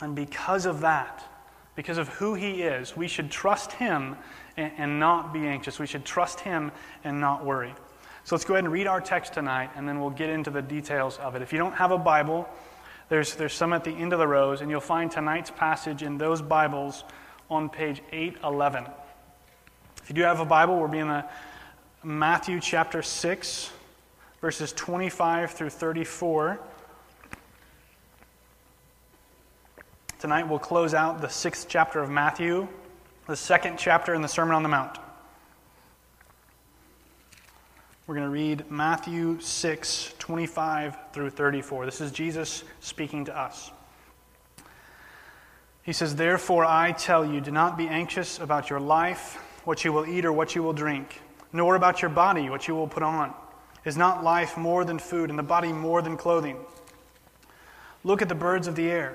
And because of that, because of who he is, we should trust him and, and not be anxious. We should trust him and not worry. So let's go ahead and read our text tonight, and then we'll get into the details of it. If you don't have a Bible, there's, there's some at the end of the rows, and you'll find tonight's passage in those Bibles on page 811. If you do have a Bible, we'll be in the Matthew chapter 6, verses 25 through 34. Tonight we'll close out the sixth chapter of Matthew, the second chapter in the Sermon on the Mount. We're going to read Matthew 6, 25 through 34. This is Jesus speaking to us. He says, Therefore I tell you, do not be anxious about your life, what you will eat or what you will drink, nor about your body, what you will put on. Is not life more than food, and the body more than clothing? Look at the birds of the air.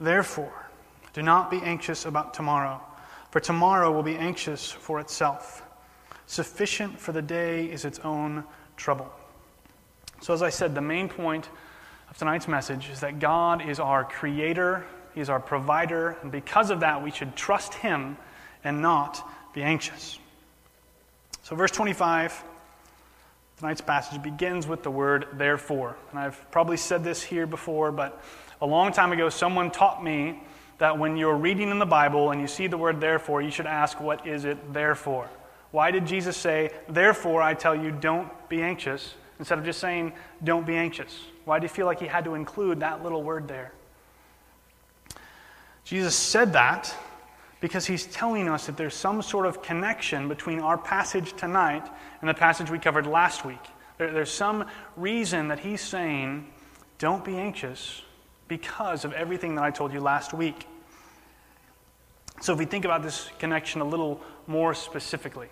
Therefore, do not be anxious about tomorrow, for tomorrow will be anxious for itself. Sufficient for the day is its own trouble. So, as I said, the main point of tonight's message is that God is our creator, He is our provider, and because of that, we should trust Him and not be anxious. So, verse 25, tonight's passage begins with the word therefore. And I've probably said this here before, but a long time ago, someone taught me that when you're reading in the Bible and you see the word therefore, you should ask, What is it there for? Why did Jesus say, Therefore, I tell you, don't be anxious, instead of just saying, Don't be anxious? Why do you feel like he had to include that little word there? Jesus said that because he's telling us that there's some sort of connection between our passage tonight and the passage we covered last week. There, there's some reason that he's saying, Don't be anxious because of everything that I told you last week. So, if we think about this connection a little more specifically,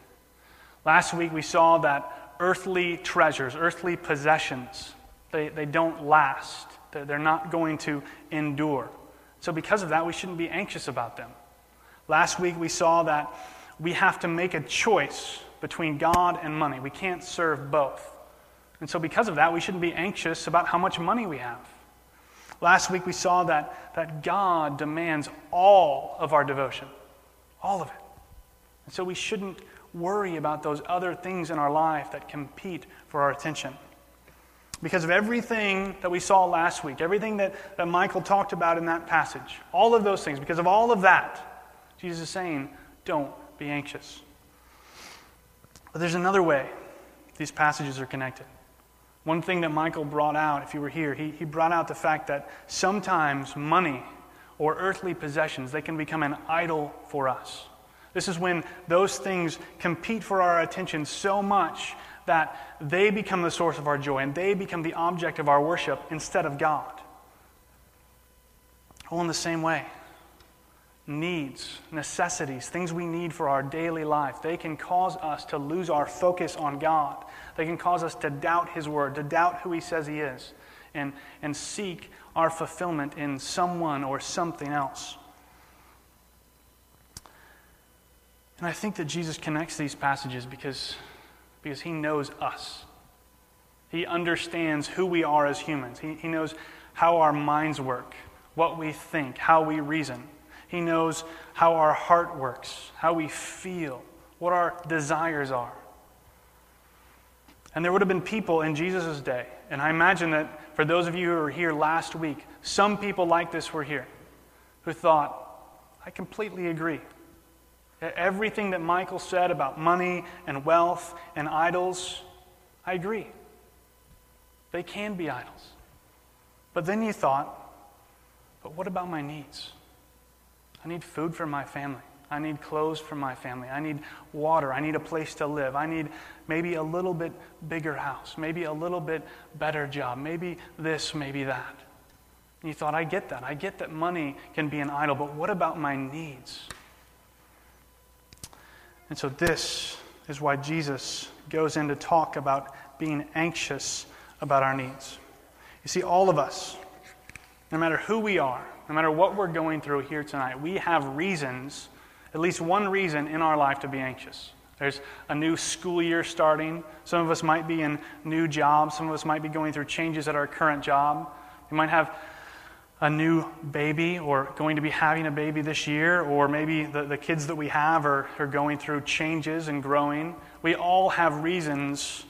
last week we saw that earthly treasures, earthly possessions, they, they don't last. They're, they're not going to endure. So, because of that, we shouldn't be anxious about them. Last week we saw that we have to make a choice between God and money. We can't serve both. And so, because of that, we shouldn't be anxious about how much money we have. Last week we saw that, that God demands all of our devotion, all of it. And so we shouldn't worry about those other things in our life that compete for our attention. Because of everything that we saw last week, everything that, that Michael talked about in that passage, all of those things, because of all of that, Jesus is saying, don't be anxious. But there's another way these passages are connected. One thing that Michael brought out, if you were here, he, he brought out the fact that sometimes money or earthly possessions, they can become an idol for us. This is when those things compete for our attention so much that they become the source of our joy and they become the object of our worship instead of God. All in the same way needs, necessities, things we need for our daily life, they can cause us to lose our focus on God. They can cause us to doubt His word, to doubt who He says He is, and, and seek our fulfillment in someone or something else. And I think that Jesus connects these passages because, because He knows us. He understands who we are as humans. He, he knows how our minds work, what we think, how we reason. He knows how our heart works, how we feel, what our desires are. And there would have been people in Jesus' day, and I imagine that for those of you who were here last week, some people like this were here who thought, I completely agree. Everything that Michael said about money and wealth and idols, I agree. They can be idols. But then you thought, but what about my needs? I need food for my family. I need clothes for my family. I need water. I need a place to live. I need maybe a little bit bigger house, maybe a little bit better job, maybe this, maybe that. And you thought, I get that. I get that money can be an idol, but what about my needs? And so, this is why Jesus goes in to talk about being anxious about our needs. You see, all of us, no matter who we are, no matter what we're going through here tonight, we have reasons, at least one reason in our life to be anxious. There's a new school year starting. Some of us might be in new jobs. Some of us might be going through changes at our current job. We might have a new baby or going to be having a baby this year, or maybe the, the kids that we have are, are going through changes and growing. We all have reasons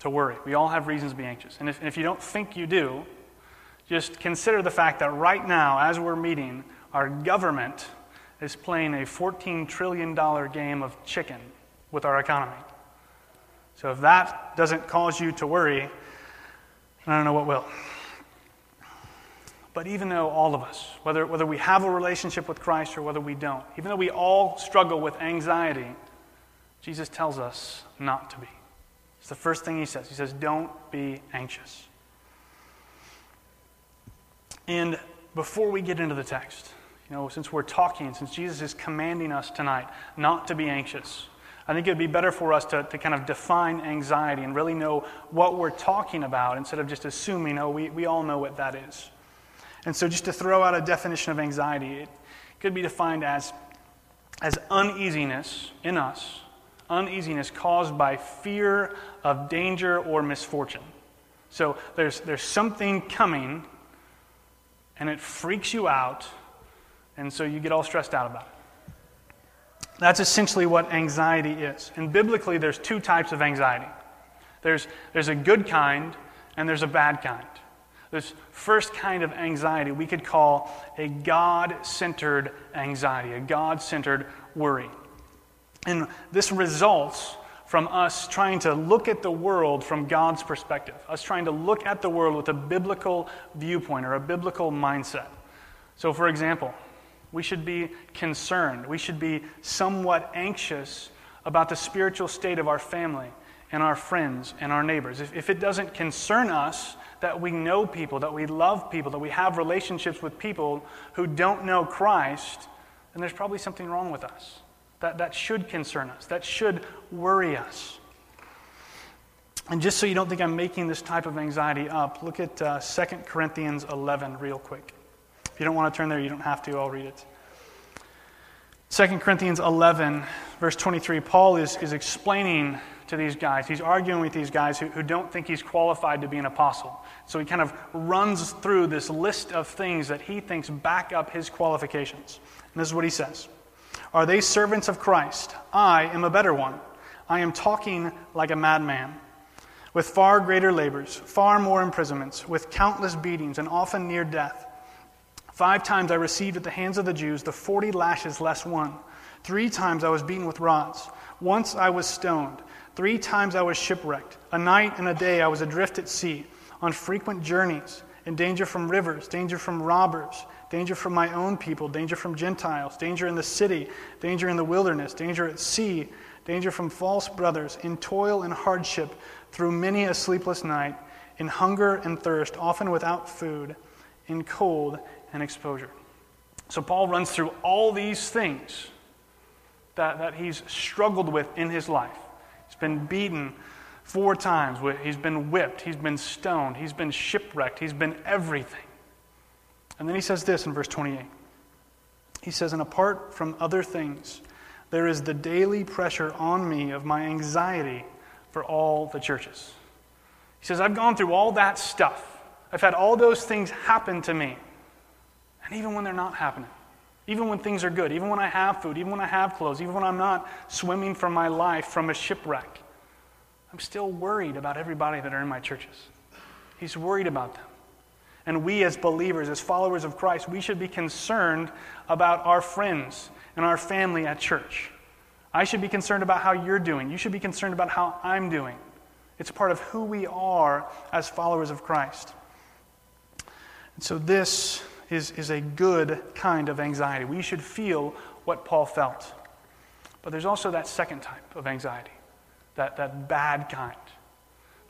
to worry. We all have reasons to be anxious. And if, and if you don't think you do, just consider the fact that right now, as we're meeting, our government is playing a $14 trillion game of chicken with our economy. So if that doesn't cause you to worry, I don't know what will. But even though all of us, whether, whether we have a relationship with Christ or whether we don't, even though we all struggle with anxiety, Jesus tells us not to be. It's the first thing he says. He says, Don't be anxious. And before we get into the text, you know, since we're talking, since Jesus is commanding us tonight not to be anxious, I think it would be better for us to, to kind of define anxiety and really know what we're talking about instead of just assuming, oh, we, we all know what that is. And so, just to throw out a definition of anxiety, it could be defined as, as uneasiness in us, uneasiness caused by fear of danger or misfortune. So, there's, there's something coming, and it freaks you out, and so you get all stressed out about it. That's essentially what anxiety is. And biblically, there's two types of anxiety there's, there's a good kind, and there's a bad kind. This first kind of anxiety we could call a God centered anxiety, a God centered worry. And this results from us trying to look at the world from God's perspective, us trying to look at the world with a biblical viewpoint or a biblical mindset. So, for example, we should be concerned, we should be somewhat anxious about the spiritual state of our family and our friends and our neighbors. If, if it doesn't concern us, that we know people, that we love people, that we have relationships with people who don't know Christ, then there's probably something wrong with us. That, that should concern us, that should worry us. And just so you don't think I'm making this type of anxiety up, look at uh, 2 Corinthians 11 real quick. If you don't want to turn there, you don't have to, I'll read it. 2 Corinthians 11, verse 23, Paul is, is explaining to these guys. He's arguing with these guys who, who don't think he's qualified to be an apostle. So he kind of runs through this list of things that he thinks back up his qualifications. And this is what he says Are they servants of Christ? I am a better one. I am talking like a madman. With far greater labors, far more imprisonments, with countless beatings, and often near death. Five times I received at the hands of the Jews the forty lashes less one. Three times I was beaten with rods. Once I was stoned. Three times I was shipwrecked. A night and a day I was adrift at sea, on frequent journeys, in danger from rivers, danger from robbers, danger from my own people, danger from Gentiles, danger in the city, danger in the wilderness, danger at sea, danger from false brothers, in toil and hardship, through many a sleepless night, in hunger and thirst, often without food, in cold and exposure. So Paul runs through all these things that, that he's struggled with in his life. He's been beaten four times. He's been whipped. He's been stoned. He's been shipwrecked. He's been everything. And then he says this in verse 28. He says, And apart from other things, there is the daily pressure on me of my anxiety for all the churches. He says, I've gone through all that stuff. I've had all those things happen to me. And even when they're not happening, even when things are good, even when I have food, even when I have clothes, even when I'm not swimming for my life from a shipwreck, I'm still worried about everybody that are in my churches. He's worried about them. And we, as believers, as followers of Christ, we should be concerned about our friends and our family at church. I should be concerned about how you're doing. You should be concerned about how I'm doing. It's part of who we are as followers of Christ. And so, this is, is a good kind of anxiety. We should feel what Paul felt. But there's also that second type of anxiety, that, that bad kind.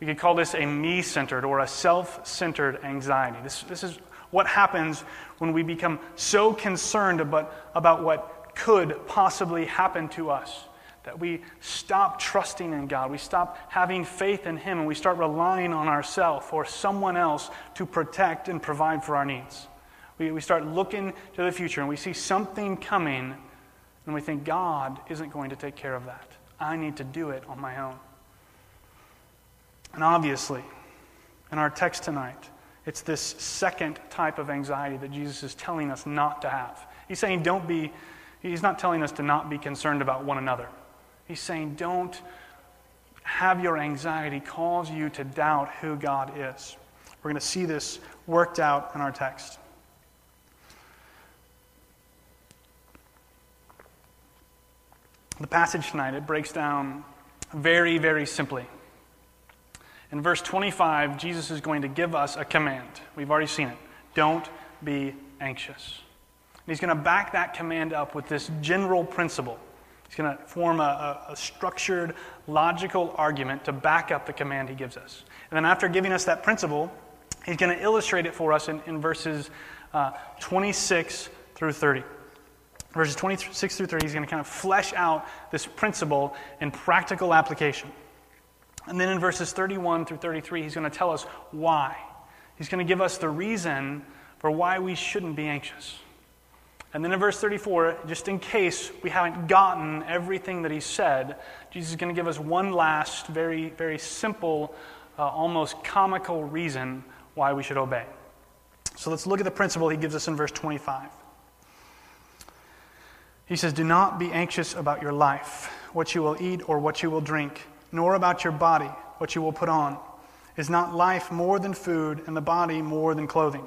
We could call this a me centered or a self centered anxiety. This, this is what happens when we become so concerned about, about what could possibly happen to us. That we stop trusting in God, we stop having faith in Him, and we start relying on ourselves or someone else to protect and provide for our needs. We, we start looking to the future and we see something coming, and we think God isn't going to take care of that. I need to do it on my own. And obviously, in our text tonight, it's this second type of anxiety that Jesus is telling us not to have. He's saying, don't be, he's not telling us to not be concerned about one another. He's saying, don't have your anxiety cause you to doubt who God is. We're going to see this worked out in our text. The passage tonight, it breaks down very, very simply. In verse 25, Jesus is going to give us a command. We've already seen it. Don't be anxious. And he's going to back that command up with this general principle. He's going to form a, a, a, structured, logical argument to back up the command he gives us. And then, after giving us that principle, he's going to illustrate it for us in, in verses uh, 26 through 30. Verses 26 through 30, he's going to kind of flesh out this principle in practical application. And then in verses 31 through 33, he's going to tell us why. He's going to give us the reason for why we shouldn't be anxious. And then in verse 34, just in case we haven't gotten everything that he said, Jesus is going to give us one last, very, very simple, uh, almost comical reason why we should obey. So let's look at the principle he gives us in verse 25. He says, Do not be anxious about your life, what you will eat or what you will drink nor about your body, what you will put on. Is not life more than food, and the body more than clothing?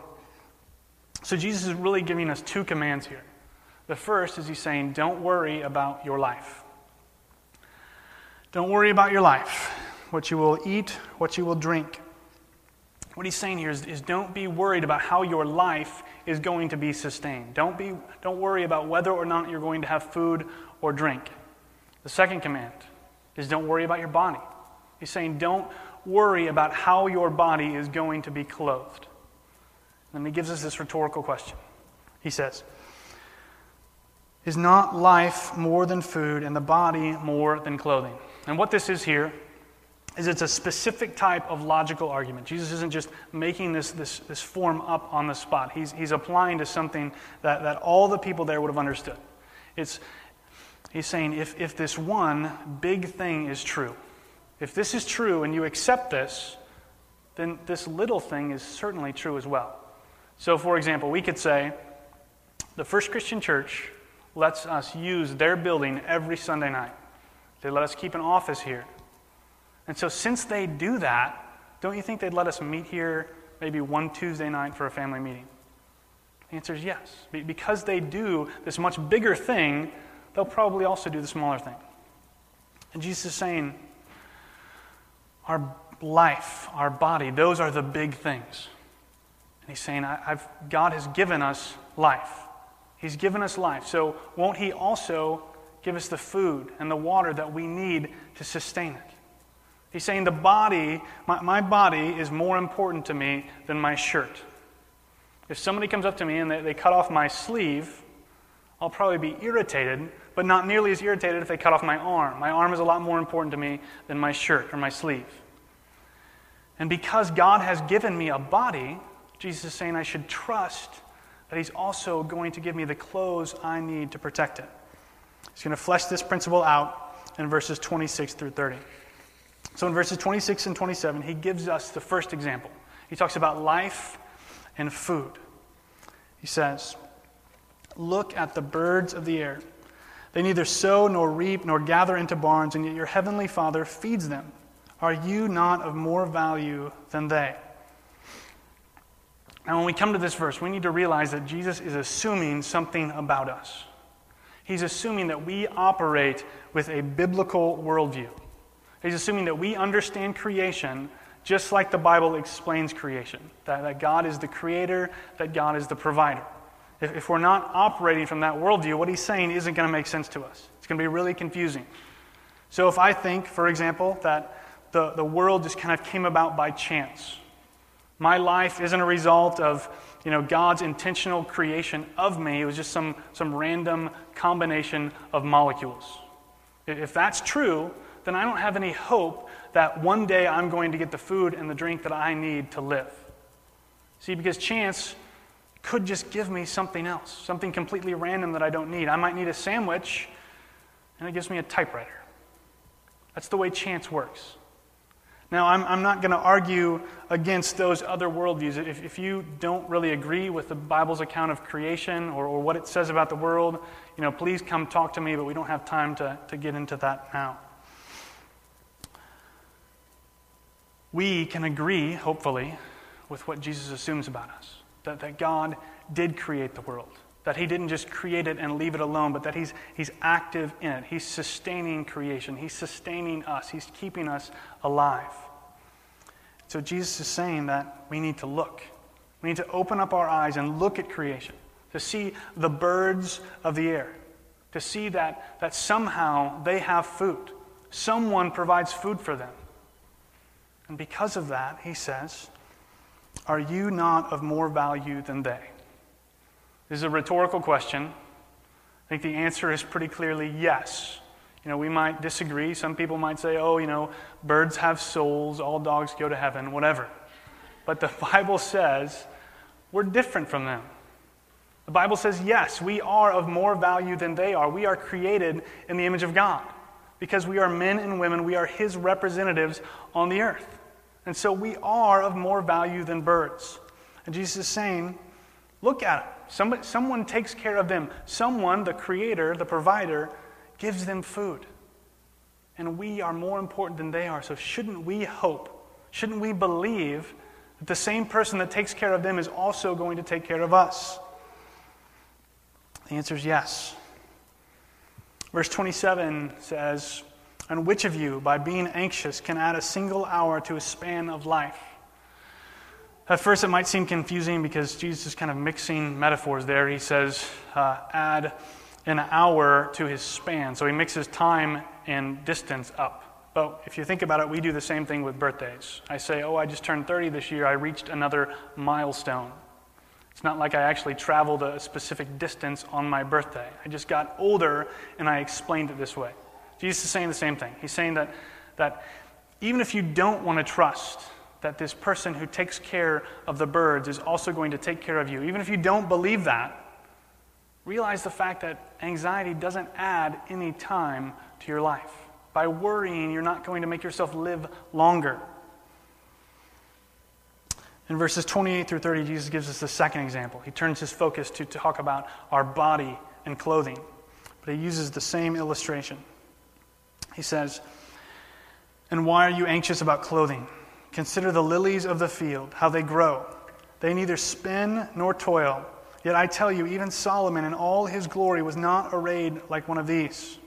So Jesus is really giving us two commands here. The first is he's saying, Don't worry about your life. Don't worry about your life, what you will eat, what you will drink. What he's saying here is, is, don't be worried about how your life is going to be sustained. Don't, be, don't worry about whether or not you're going to have food or drink. The second command is don't worry about your body. He's saying don't worry about how your body is going to be clothed. And he gives us this rhetorical question. He says, Is not life more than food and the body more than clothing? And what this is here is it's a specific type of logical argument. Jesus isn't just making this, this, this form up on the spot, he's, he's applying to something that, that all the people there would have understood. It's, He's saying if, if this one big thing is true, if this is true and you accept this, then this little thing is certainly true as well. So, for example, we could say the First Christian Church lets us use their building every Sunday night. They let us keep an office here. And so, since they do that, don't you think they'd let us meet here maybe one Tuesday night for a family meeting? The answer is yes. Because they do this much bigger thing they'll probably also do the smaller thing. And Jesus is saying, our life, our body, those are the big things. And he's saying, God has given us life. He's given us life. So won't He also give us the food and the water that we need to sustain it? He's saying, the body, my, my body is more important to me than my shirt. If somebody comes up to me and they, they cut off my sleeve, I'll probably be irritated but not nearly as irritated if they cut off my arm. My arm is a lot more important to me than my shirt or my sleeve. And because God has given me a body, Jesus is saying I should trust that He's also going to give me the clothes I need to protect it. He's going to flesh this principle out in verses 26 through 30. So in verses 26 and 27, he gives us the first example. He talks about life and food. He says, Look at the birds of the air. They neither sow nor reap nor gather into barns, and yet your heavenly Father feeds them. Are you not of more value than they? Now, when we come to this verse, we need to realize that Jesus is assuming something about us. He's assuming that we operate with a biblical worldview. He's assuming that we understand creation just like the Bible explains creation that, that God is the creator, that God is the provider. If, if we're not operating from that worldview, what he's saying isn't going to make sense to us. It's going to be really confusing. So if I think, for example, that the, the world just kind of came about by chance, my life isn't a result of you know, God's intentional creation of me, it was just some, some random combination of molecules. If that's true, then I don't have any hope that one day I'm going to get the food and the drink that I need to live. See, because chance could just give me something else, something completely random that I don't need. I might need a sandwich, and it gives me a typewriter. That's the way chance works. Now, I'm, I'm not going to argue against those other worldviews. If, if you don't really agree with the Bible's account of creation or, or what it says about the world, you know, please come talk to me, but we don't have time to, to get into that now. we can agree, hopefully, with what Jesus assumes about us that, that God did create the world, that He didn't just create it and leave it alone, but that He's, he's active in it. He's sustaining creation, He's sustaining us, He's keeping us alive. So Jesus is saying that we need to look. We need to open up our eyes and look at creation, to see the birds of the air, to see that, that somehow they have food. Someone provides food for them. And because of that, he says, Are you not of more value than they? This is a rhetorical question. I think the answer is pretty clearly yes. You know, we might disagree. Some people might say, oh, you know, birds have souls, all dogs go to heaven, whatever. But the Bible says we're different from them. The Bible says, yes, we are of more value than they are. We are created in the image of God because we are men and women, we are His representatives on the earth. And so we are of more value than birds. And Jesus is saying, look at it. Somebody, someone takes care of them. Someone, the creator, the provider, gives them food. And we are more important than they are. So shouldn't we hope? Shouldn't we believe that the same person that takes care of them is also going to take care of us? The answer is yes. Verse 27 says, and which of you, by being anxious, can add a single hour to a span of life? At first, it might seem confusing because Jesus is kind of mixing metaphors there. He says, uh, add an hour to his span. So he mixes time and distance up. But if you think about it, we do the same thing with birthdays. I say, oh, I just turned 30 this year. I reached another milestone. It's not like I actually traveled a specific distance on my birthday. I just got older and I explained it this way. Jesus is saying the same thing. He's saying that, that even if you don't want to trust that this person who takes care of the birds is also going to take care of you, even if you don't believe that, realize the fact that anxiety doesn't add any time to your life. By worrying, you're not going to make yourself live longer. In verses 28 through 30, Jesus gives us the second example. He turns his focus to talk about our body and clothing, but he uses the same illustration. He says, And why are you anxious about clothing? Consider the lilies of the field, how they grow. They neither spin nor toil. Yet I tell you, even Solomon in all his glory was not arrayed like one of these.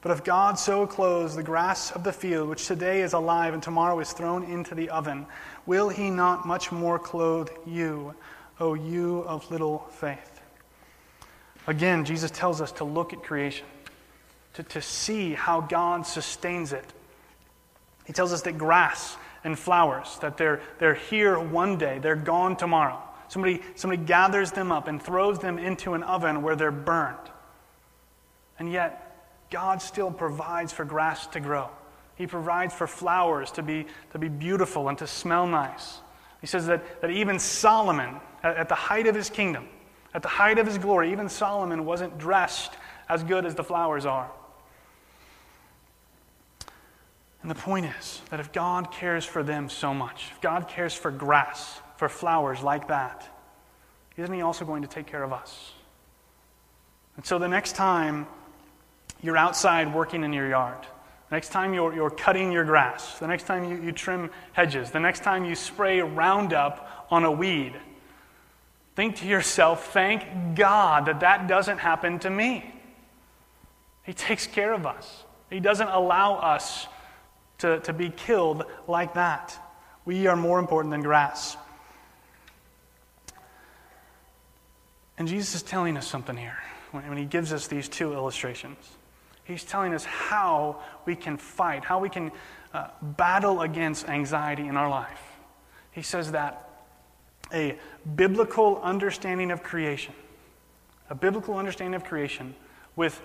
But if God so clothes the grass of the field, which today is alive and tomorrow is thrown into the oven, will he not much more clothe you, O you of little faith? Again, Jesus tells us to look at creation to, to see how God sustains it. He tells us that grass and flowers, that they're, they're here one day, they're gone tomorrow. Somebody, somebody gathers them up and throws them into an oven where they're burned. And yet, God still provides for grass to grow. He provides for flowers to be, to be beautiful and to smell nice. He says that, that even Solomon, at, at the height of his kingdom, at the height of his glory, even Solomon wasn't dressed as good as the flowers are. And the point is that if God cares for them so much, if God cares for grass, for flowers like that, isn't He also going to take care of us? And so the next time you're outside working in your yard, the next time you're, you're cutting your grass, the next time you, you trim hedges, the next time you spray Roundup on a weed, Think to yourself, thank God that that doesn't happen to me. He takes care of us, He doesn't allow us to, to be killed like that. We are more important than grass. And Jesus is telling us something here when, he gives us these two illustrations. He's telling us how we can fight, how we can uh, battle against anxiety in our life. He says that a biblical understanding of creation, a biblical understanding of creation with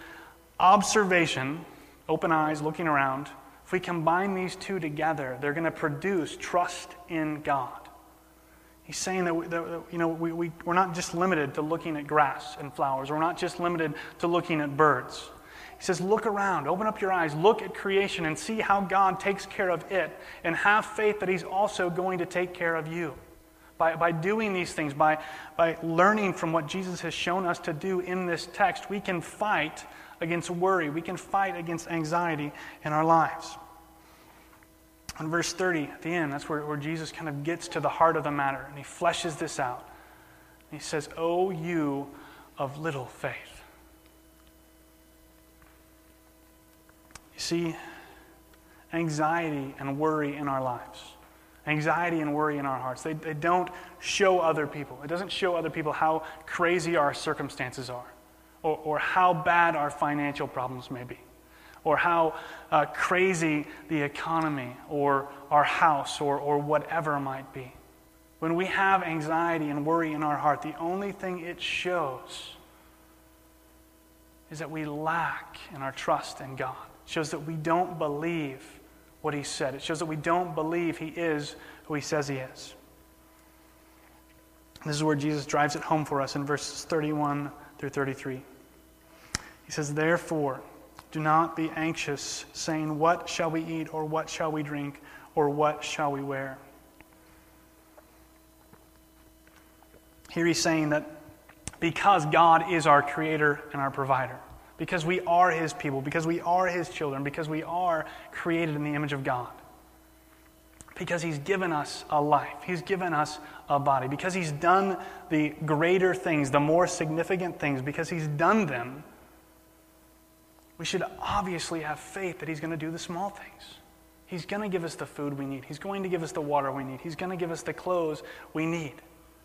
observation, open eyes, looking around, if we combine these two together, they're going to produce trust in God. He's saying that, we, that you know, we, we, we're not just limited to looking at grass and flowers. We're not just limited to looking at birds. He says, look around, open up your eyes, look at creation and see how God takes care of it, and have faith that He's also going to take care of you. By, by doing these things, by, by learning from what Jesus has shown us to do in this text, we can fight against worry. We can fight against anxiety in our lives. In verse 30, at the end, that's where, where Jesus kind of gets to the heart of the matter and he fleshes this out. he says, Oh, you of little faith. You see, anxiety and worry in our lives, anxiety and worry in our hearts, they, they don't show other people. It doesn't show other people how crazy our circumstances are or, or how bad our financial problems may be or how uh, crazy the economy or our house or, or whatever might be. When we have anxiety and worry in our heart, the only thing it shows is that we lack in our trust in God. It shows that we don't believe what He said. It shows that we don't believe He is who He says He is. This is where Jesus drives it home for us in verses 31 through 33. He says, Therefore, do not be anxious, saying, What shall we eat, or what shall we drink, or what shall we wear? Here he's saying that because God is our creator and our provider, because we are his people, because we are his children, because we are created in the image of God, because he's given us a life, he's given us a body, because he's done the greater things, the more significant things, because he's done them we should obviously have faith that He's going to do the small things. He's going to give us the food we need. He's going to give us the water we need. He's going to give us the clothes we need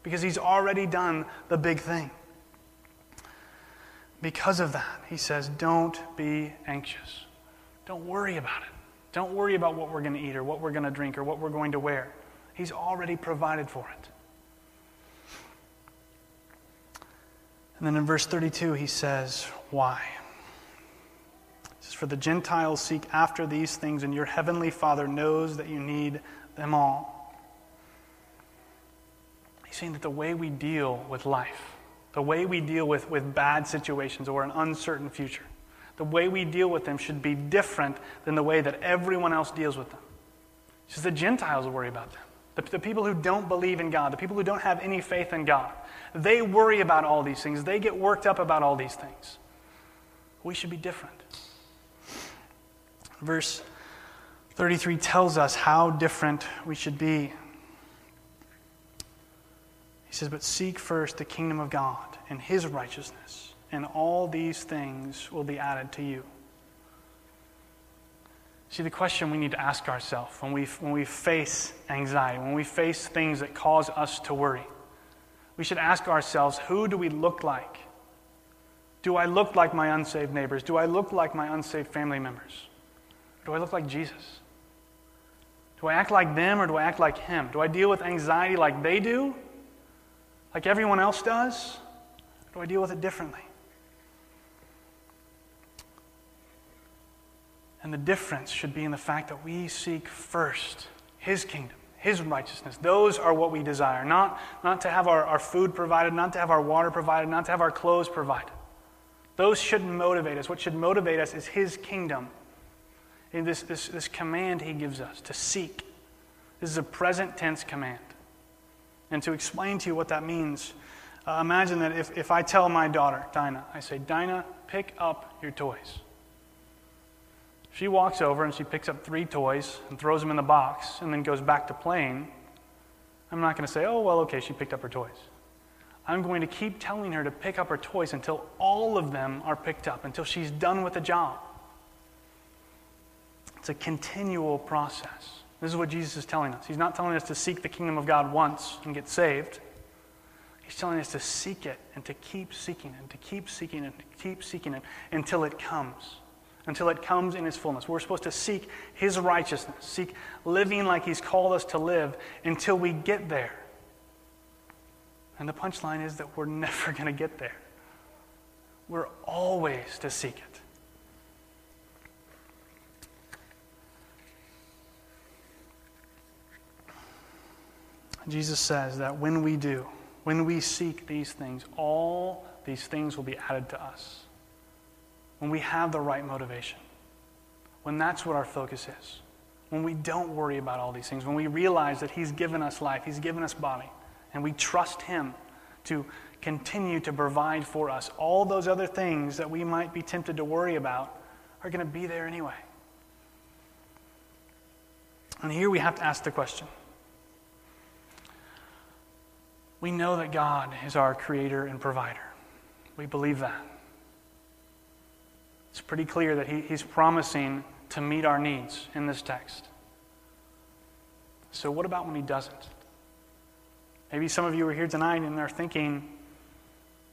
because He's already done the big thing. Because of that, He says, don't be anxious. Don't worry about it. Don't worry about what we're going to eat or what we're going to drink or what we're going to wear. He's already provided for it. And then in verse 32, he says, Why? For the Gentiles seek after these things, and your heavenly Father knows that you need them all. He's saying that the way we deal with life, the way we deal with, with bad situations or an uncertain future, the way we deal with them should be different than the way that everyone else deals with them. He says the Gentiles worry about them. The, the people who don't believe in God, the people who don't have any faith in God, they worry about all these things. They get worked up about all these things. We should be different. Verse 33 tells us how different we should be. He says, But seek first the kingdom of God and his righteousness, and all these things will be added to you. See, the question we need to ask ourselves when we, when we face anxiety, when we face things that cause us to worry, we should ask ourselves who do we look like? Do I look like my unsaved neighbors? Do I look like my unsaved family members? Do I look like Jesus? Do I act like them or do I act like Him? Do I deal with anxiety like they do? Like everyone else does? Do I deal with it differently? And the difference should be in the fact that we seek first His kingdom, His righteousness. Those are what we desire. Not, not to have our, our food provided, not to have our water provided, not to have our clothes provided. Those shouldn't motivate us. What should motivate us is His kingdom in this, this, this command he gives us to seek. This is a present tense command. And to explain to you what that means, uh, imagine that if, if I tell my daughter, Dinah, I say, Dinah, pick up your toys. She walks over and she picks up three toys and throws them in the box and then goes back to playing. I'm not going to say, oh, well, okay, she picked up her toys. I'm going to keep telling her to pick up her toys until all of them are picked up, until she's done with the job. It's a continual process. This is what Jesus is telling us. He's not telling us to seek the kingdom of God once and get saved. He's telling us to seek it and to keep seeking it and to keep seeking it and to keep seeking it until it comes. Until it comes in its fullness. We're supposed to seek His righteousness, seek living like He's called us to live until we get there. And the punchline is that we're never going to get there. We're always to seek it. Jesus says that when we do, when we seek these things, all these things will be added to us. When we have the right motivation, when that's what our focus is, when we don't worry about all these things, when we realize that He's given us life, He's given us body, and we trust Him to continue to provide for us, all those other things that we might be tempted to worry about are going to be there anyway. And here we have to ask the question we know that God is our creator and provider. We believe that. It's pretty clear that he, He's promising to meet our needs in this text. So, what about when He doesn't? Maybe some of you are here tonight and they're thinking,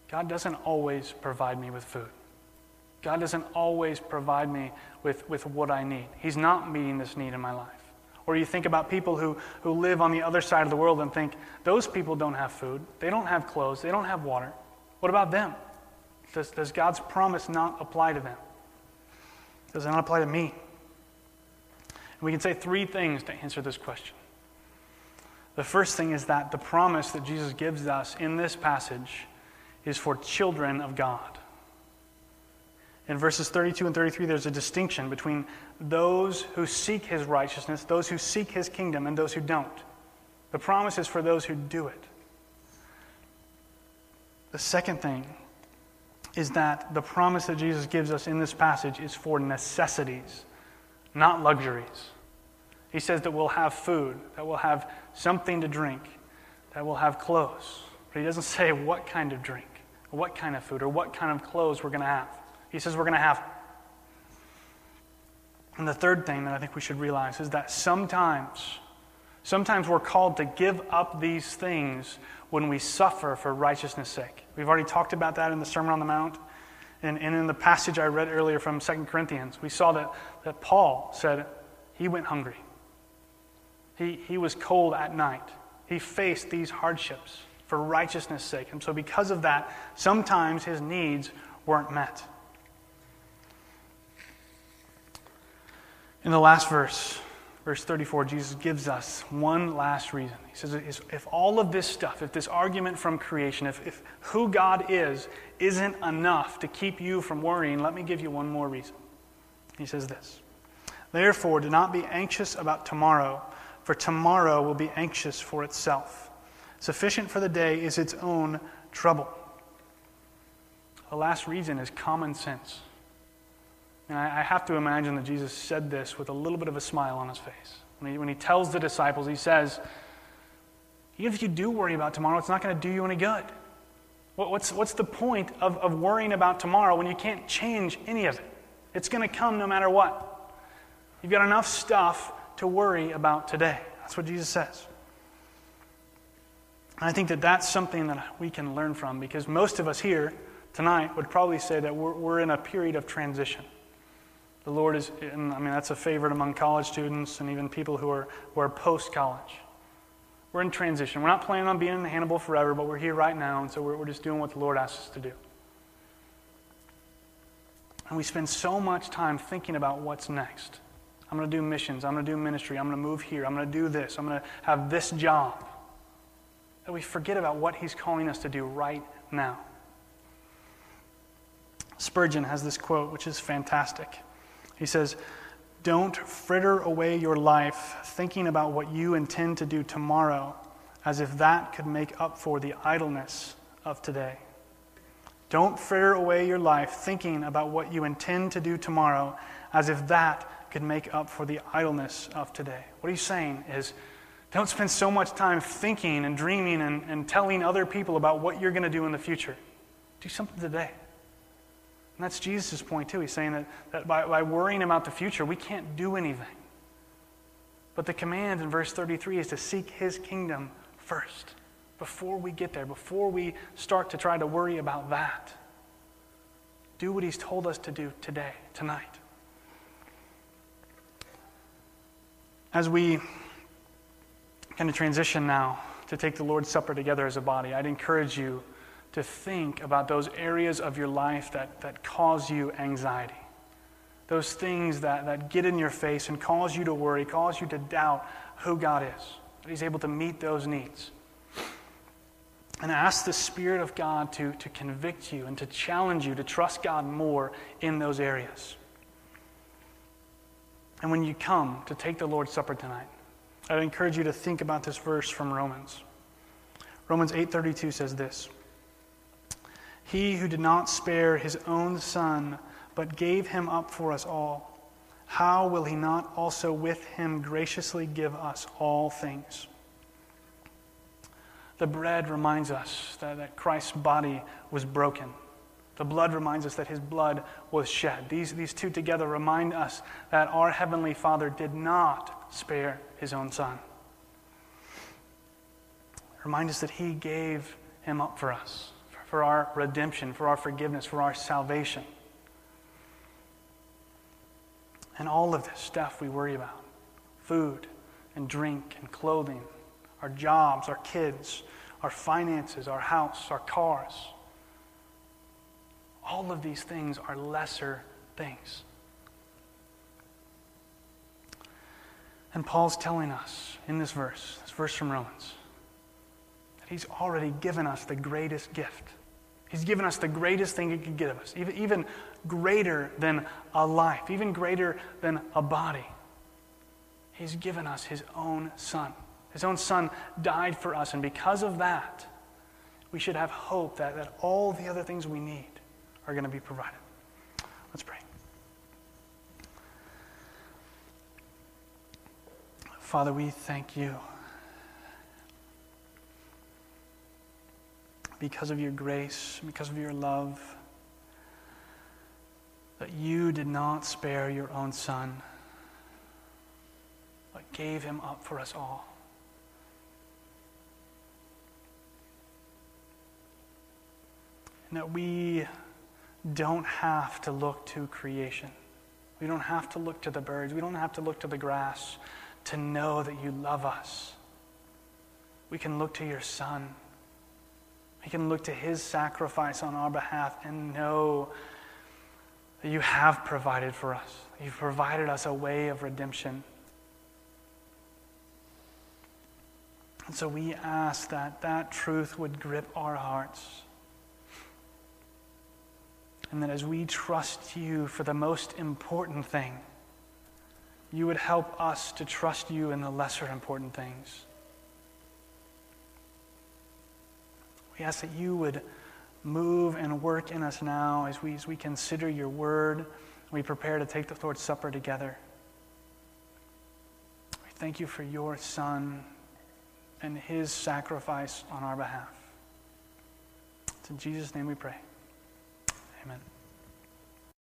God doesn't always provide me with food. God doesn't always provide me with, with what I need. He's not meeting this need in my life. Or you think about people who, who live on the other side of the world and think, those people don't have food, they don't have clothes, they don't have water. What about them? Does, does God's promise not apply to them? Does it not apply to me? And we can say three things to answer this question. The first thing is that the promise that Jesus gives us in this passage is for children of God. In verses 32 and 33, there's a distinction between those who seek his righteousness, those who seek his kingdom, and those who don't. The promise is for those who do it. The second thing is that the promise that Jesus gives us in this passage is for necessities, not luxuries. He says that we'll have food, that we'll have something to drink, that we'll have clothes. But he doesn't say what kind of drink, or what kind of food, or what kind of clothes we're going to have. He says we're going to have. And the third thing that I think we should realize is that sometimes, sometimes we're called to give up these things when we suffer for righteousness' sake. We've already talked about that in the Sermon on the Mount. And, and in the passage I read earlier from 2 Corinthians, we saw that, that Paul said he went hungry. He, he was cold at night. He faced these hardships for righteousness' sake. And so, because of that, sometimes his needs weren't met. In the last verse, verse 34, Jesus gives us one last reason. He says, if all of this stuff, if this argument from creation, if, if who God is isn't enough to keep you from worrying, let me give you one more reason. He says this Therefore, do not be anxious about tomorrow, for tomorrow will be anxious for itself. Sufficient for the day is its own trouble. The last reason is common sense. And I, I have to imagine that Jesus said this with a little bit of a smile on his face. When he, when he tells the disciples, he says, Even if you do worry about tomorrow, it's not going to do you any good. What, what's, what's the point of, of worrying about tomorrow when you can't change any of it? It's going to come no matter what. You've got enough stuff to worry about today. That's what Jesus says. And I think that that's something that we can learn from because most of us here tonight would probably say that we're, we're in a period of transition. The Lord is, and I mean, that's a favorite among college students and even people who are, who are post college. We're in transition. We're not planning on being in Hannibal forever, but we're here right now, and so we're, we're just doing what the Lord asks us to do. And we spend so much time thinking about what's next. I'm going to do missions. I'm going to do ministry. I'm going to move here. I'm going to do this. I'm going to have this job. That we forget about what He's calling us to do right now. Spurgeon has this quote, which is fantastic. He says, Don't fritter away your life thinking about what you intend to do tomorrow as if that could make up for the idleness of today. Don't fritter away your life thinking about what you intend to do tomorrow as if that could make up for the idleness of today. What he's saying is Don't spend so much time thinking and dreaming and, and telling other people about what you're going to do in the future. Do something today. And that's Jesus' point, too. He's saying that, that by, by worrying about the future, we can't do anything. But the command in verse 33 is to seek his kingdom first before we get there, before we start to try to worry about that. Do what he's told us to do today, tonight. As we kind of transition now to take the Lord's Supper together as a body, I'd encourage you to think about those areas of your life that, that cause you anxiety. Those things that, that get in your face and cause you to worry, cause you to doubt who God is, that He's able to meet those needs. And ask the Spirit of God to, to convict you and to challenge you to trust God more in those areas. And when you come to take the Lord's Supper tonight, I'd encourage you to think about this verse from Romans. Romans 8:32 says this: He who did not spare his own son, but gave him up for us all, how will he not also with him graciously give us all things? The bread reminds us that, that Christ's body was broken. The blood reminds us that his blood was shed. These, these two together remind us that our Heavenly Father did not spare his own Son. Remind us that he gave him up for us, for our redemption, for our forgiveness, for our salvation. And all of this stuff we worry about food and drink and clothing, our jobs, our kids, our finances, our house, our cars. All of these things are lesser things. And Paul's telling us in this verse, this verse from Romans, that he's already given us the greatest gift. He's given us the greatest thing he could give us, even, even greater than a life, even greater than a body. He's given us his own son. His own son died for us, and because of that, we should have hope that, that all the other things we need are going to be provided. Let's pray. Father, we thank you because of your grace, because of your love, that you did not spare your own son, but gave him up for us all. And that we don't have to look to creation. We don't have to look to the birds. We don't have to look to the grass to know that you love us. We can look to your Son. We can look to his sacrifice on our behalf and know that you have provided for us. You've provided us a way of redemption. And so we ask that that truth would grip our hearts and that as we trust you for the most important thing, you would help us to trust you in the lesser important things. We ask that you would move and work in us now as we, as we consider your word, we prepare to take the Lord's Supper together. We thank you for your Son and his sacrifice on our behalf. It's in Jesus' name we pray. Amen.